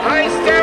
I stand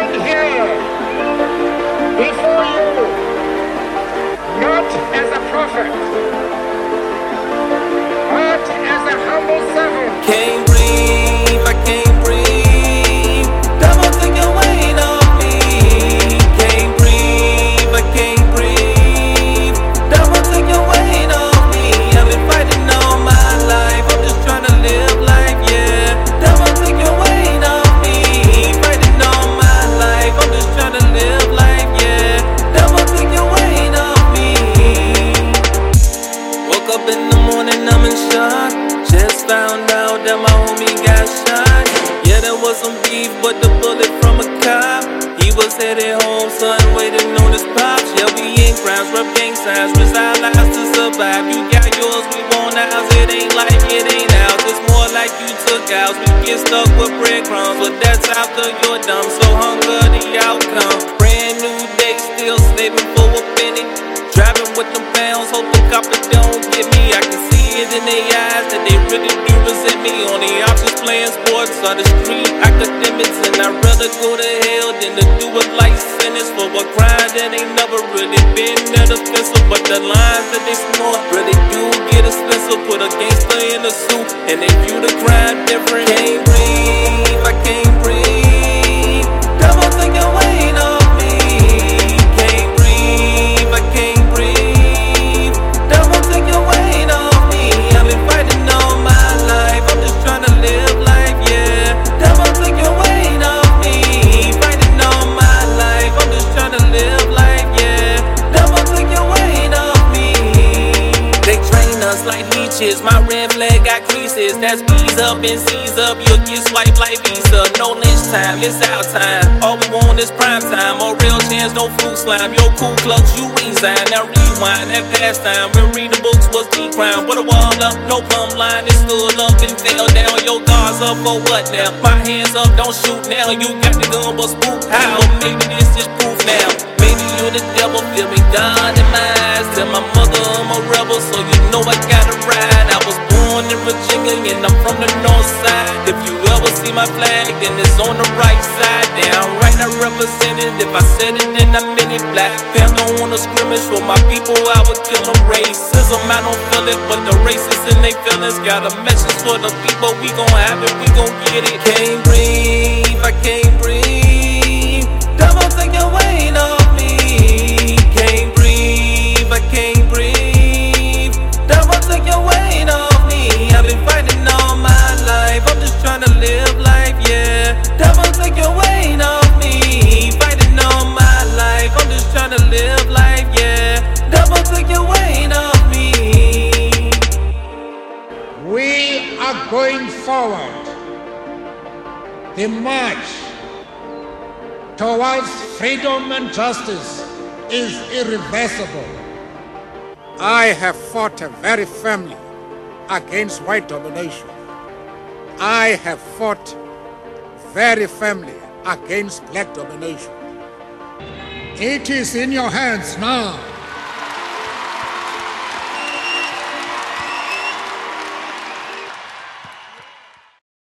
Out that my homie got shot. Yeah, there was some beef, but the bullet from a cop. He was headed home, son, waiting on his pops. Yeah, we in crimes, rub gang signs, our lives to survive. You got yours, we want ours. It ain't like it ain't ours. It's more like you took ours. We get stuck with breadcrumbs, but that's after you're dumb. So hunger the outcome. In their eyes that they really do resent me. On the options playing sports on the street academics, and I'd rather go to hell than to do a life sentence for a crime that ain't never really been that offensive. But the lines that they snort really do get expensive. Put a gangster in a suit, and they view the crime different. Can't My red flag got creases. That's B's up and C's up. You'll get swiped like Visa. No lynch time, it's our time. All we want is prime time. More real chance, no fruit slime. Your cool clutch, you resign. Now rewind that past time. When reading books was the crime. Put a wall up, no plumb line. It stood up and fell down. Your guards up for what now? My hands up, don't shoot now. You got the gun, but spook how? Maybe this is proof now. Maybe you're the devil, feel me down and I'm from the north side. If you ever see my flag, then it's on the right side. Down right, I represent it. If I said it, then I meant it. Black Panther on a scrimmage for my people, I would kill them. Racism, I don't feel it, but the racists and they feelings got a message for the people. We gon' have it, we gon' get it. Can't breathe, I can't breathe. Going forward. The march towards freedom and justice is irreversible. I have fought very firmly against white domination. I have fought very firmly against black domination. It is in your hands now